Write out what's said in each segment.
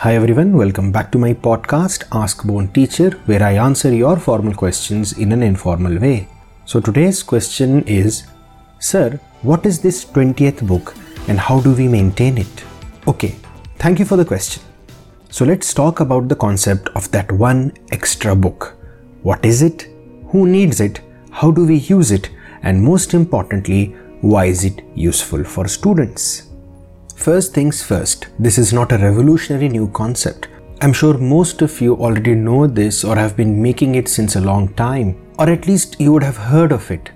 Hi everyone, welcome back to my podcast Ask Bone Teacher, where I answer your formal questions in an informal way. So today's question is Sir, what is this 20th book and how do we maintain it? Okay, thank you for the question. So let's talk about the concept of that one extra book. What is it? Who needs it? How do we use it? And most importantly, why is it useful for students? First things first, this is not a revolutionary new concept. I'm sure most of you already know this or have been making it since a long time, or at least you would have heard of it.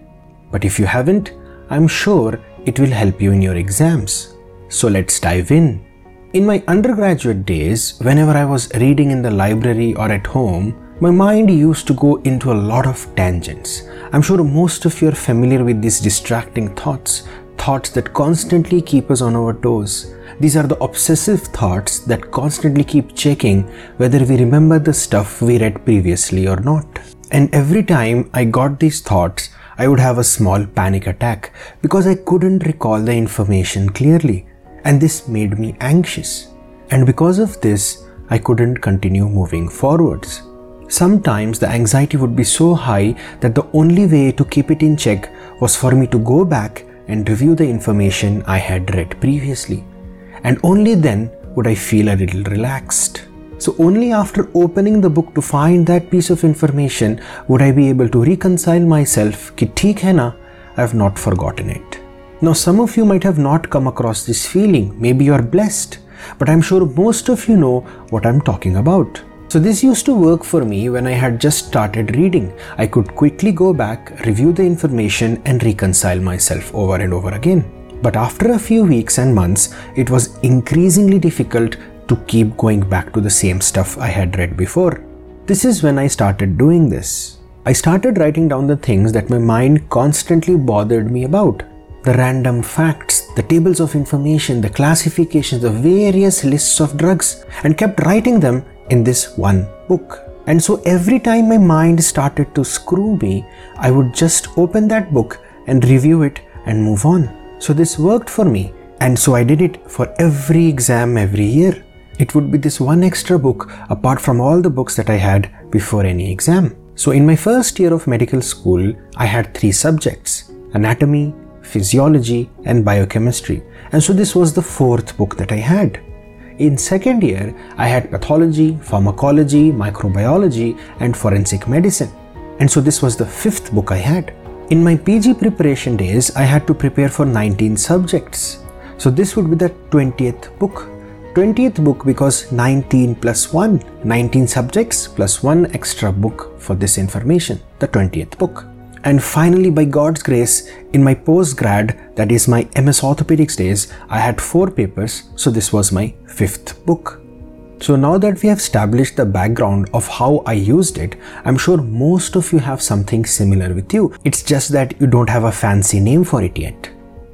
But if you haven't, I'm sure it will help you in your exams. So let's dive in. In my undergraduate days, whenever I was reading in the library or at home, my mind used to go into a lot of tangents. I'm sure most of you are familiar with these distracting thoughts thoughts that constantly keep us on our toes. These are the obsessive thoughts that constantly keep checking whether we remember the stuff we read previously or not. And every time I got these thoughts, I would have a small panic attack because I couldn't recall the information clearly. And this made me anxious. And because of this, I couldn't continue moving forwards. Sometimes the anxiety would be so high that the only way to keep it in check was for me to go back and review the information I had read previously. And only then would I feel a little relaxed. So, only after opening the book to find that piece of information would I be able to reconcile myself ki theek I have not forgotten it. Now, some of you might have not come across this feeling. Maybe you are blessed. But I'm sure most of you know what I'm talking about. So, this used to work for me when I had just started reading. I could quickly go back, review the information, and reconcile myself over and over again. But after a few weeks and months, it was increasingly difficult to keep going back to the same stuff I had read before. This is when I started doing this. I started writing down the things that my mind constantly bothered me about the random facts, the tables of information, the classifications, the various lists of drugs, and kept writing them in this one book. And so every time my mind started to screw me, I would just open that book and review it and move on. So this worked for me. And so I did it for every exam every year. It would be this one extra book apart from all the books that I had before any exam. So in my first year of medical school, I had three subjects anatomy, physiology, and biochemistry. And so this was the fourth book that I had. In second year, I had pathology, pharmacology, microbiology, and forensic medicine. And so this was the fifth book I had. In my PG preparation days, I had to prepare for 19 subjects. So this would be the 20th book. 20th book because 19 plus 1, 19 subjects plus 1 extra book for this information, the 20th book. And finally, by God's grace, in my post grad, that is my MS Orthopedics days, I had four papers, so this was my fifth book. So now that we have established the background of how I used it, I'm sure most of you have something similar with you. It's just that you don't have a fancy name for it yet.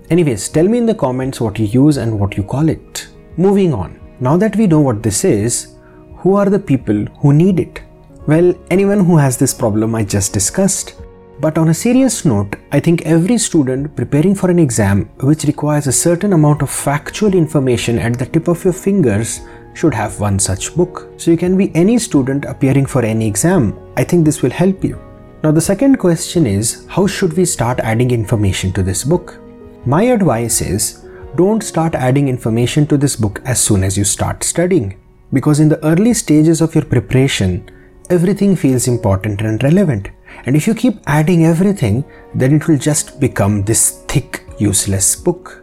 Anyways, tell me in the comments what you use and what you call it. Moving on. Now that we know what this is, who are the people who need it? Well, anyone who has this problem I just discussed. But on a serious note, I think every student preparing for an exam which requires a certain amount of factual information at the tip of your fingers should have one such book. So you can be any student appearing for any exam. I think this will help you. Now, the second question is how should we start adding information to this book? My advice is don't start adding information to this book as soon as you start studying. Because in the early stages of your preparation, everything feels important and relevant. And if you keep adding everything, then it will just become this thick, useless book.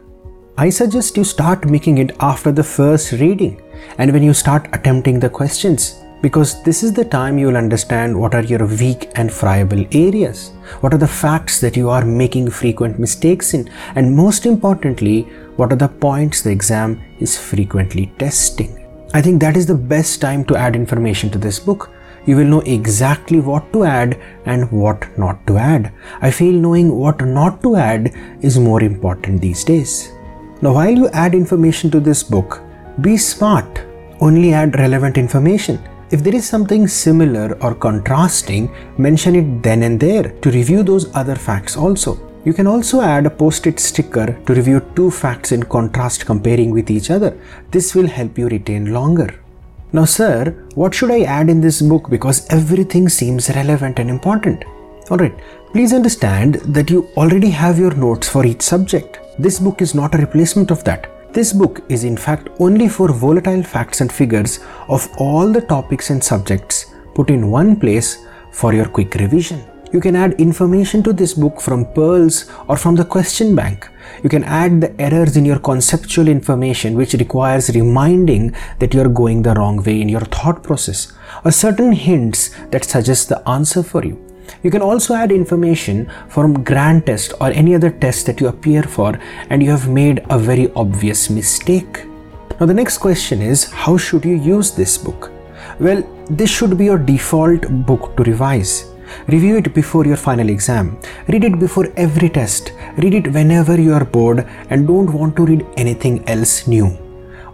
I suggest you start making it after the first reading and when you start attempting the questions because this is the time you will understand what are your weak and friable areas, what are the facts that you are making frequent mistakes in, and most importantly, what are the points the exam is frequently testing. I think that is the best time to add information to this book you will know exactly what to add and what not to add. I feel knowing what not to add is more important these days. Now, while you add information to this book, be smart. Only add relevant information. If there is something similar or contrasting, mention it then and there to review those other facts also. You can also add a post it sticker to review two facts in contrast comparing with each other. This will help you retain longer. Now, sir, what should I add in this book because everything seems relevant and important? Alright, please understand that you already have your notes for each subject. This book is not a replacement of that. This book is in fact only for volatile facts and figures of all the topics and subjects put in one place for your quick revision. You can add information to this book from pearls or from the question bank. You can add the errors in your conceptual information which requires reminding that you are going the wrong way in your thought process or certain hints that suggest the answer for you. You can also add information from grand test or any other test that you appear for and you have made a very obvious mistake. Now the next question is how should you use this book? Well, this should be your default book to revise. Review it before your final exam. Read it before every test. Read it whenever you are bored and don't want to read anything else new.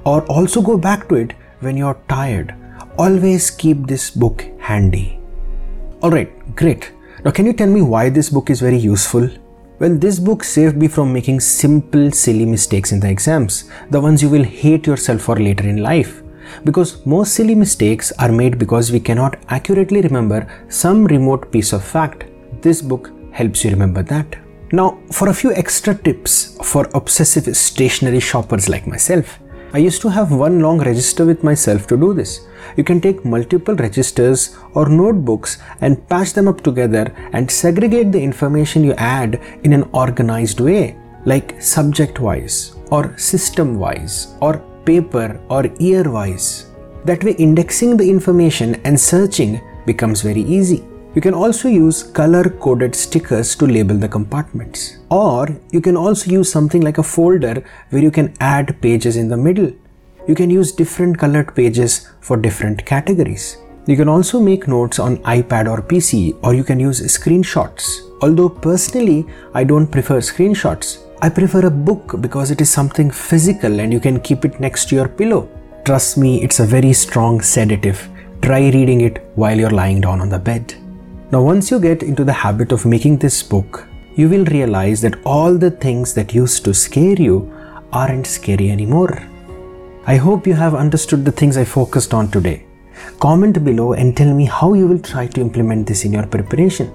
Or also go back to it when you're tired. Always keep this book handy. Alright, great. Now, can you tell me why this book is very useful? Well, this book saved me from making simple, silly mistakes in the exams, the ones you will hate yourself for later in life because most silly mistakes are made because we cannot accurately remember some remote piece of fact. This book helps you remember that. Now, for a few extra tips for obsessive stationery shoppers like myself, I used to have one long register with myself to do this. You can take multiple registers or notebooks and patch them up together and segregate the information you add in an organized way, like subject wise or system wise or paper or year wise. That way, indexing the information and searching becomes very easy. You can also use color coded stickers to label the compartments. Or you can also use something like a folder where you can add pages in the middle. You can use different colored pages for different categories. You can also make notes on iPad or PC or you can use screenshots. Although personally, I don't prefer screenshots I prefer a book because it is something physical and you can keep it next to your pillow. Trust me, it's a very strong sedative. Try reading it while you're lying down on the bed. Now, once you get into the habit of making this book, you will realize that all the things that used to scare you aren't scary anymore. I hope you have understood the things I focused on today. Comment below and tell me how you will try to implement this in your preparation.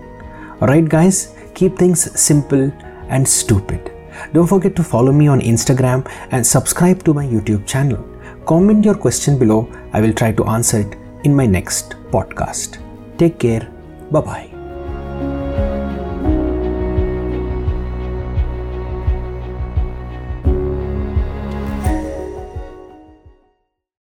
Alright, guys, keep things simple and stupid. Don't forget to follow me on Instagram and subscribe to my YouTube channel. Comment your question below. I will try to answer it in my next podcast. Take care. Bye bye.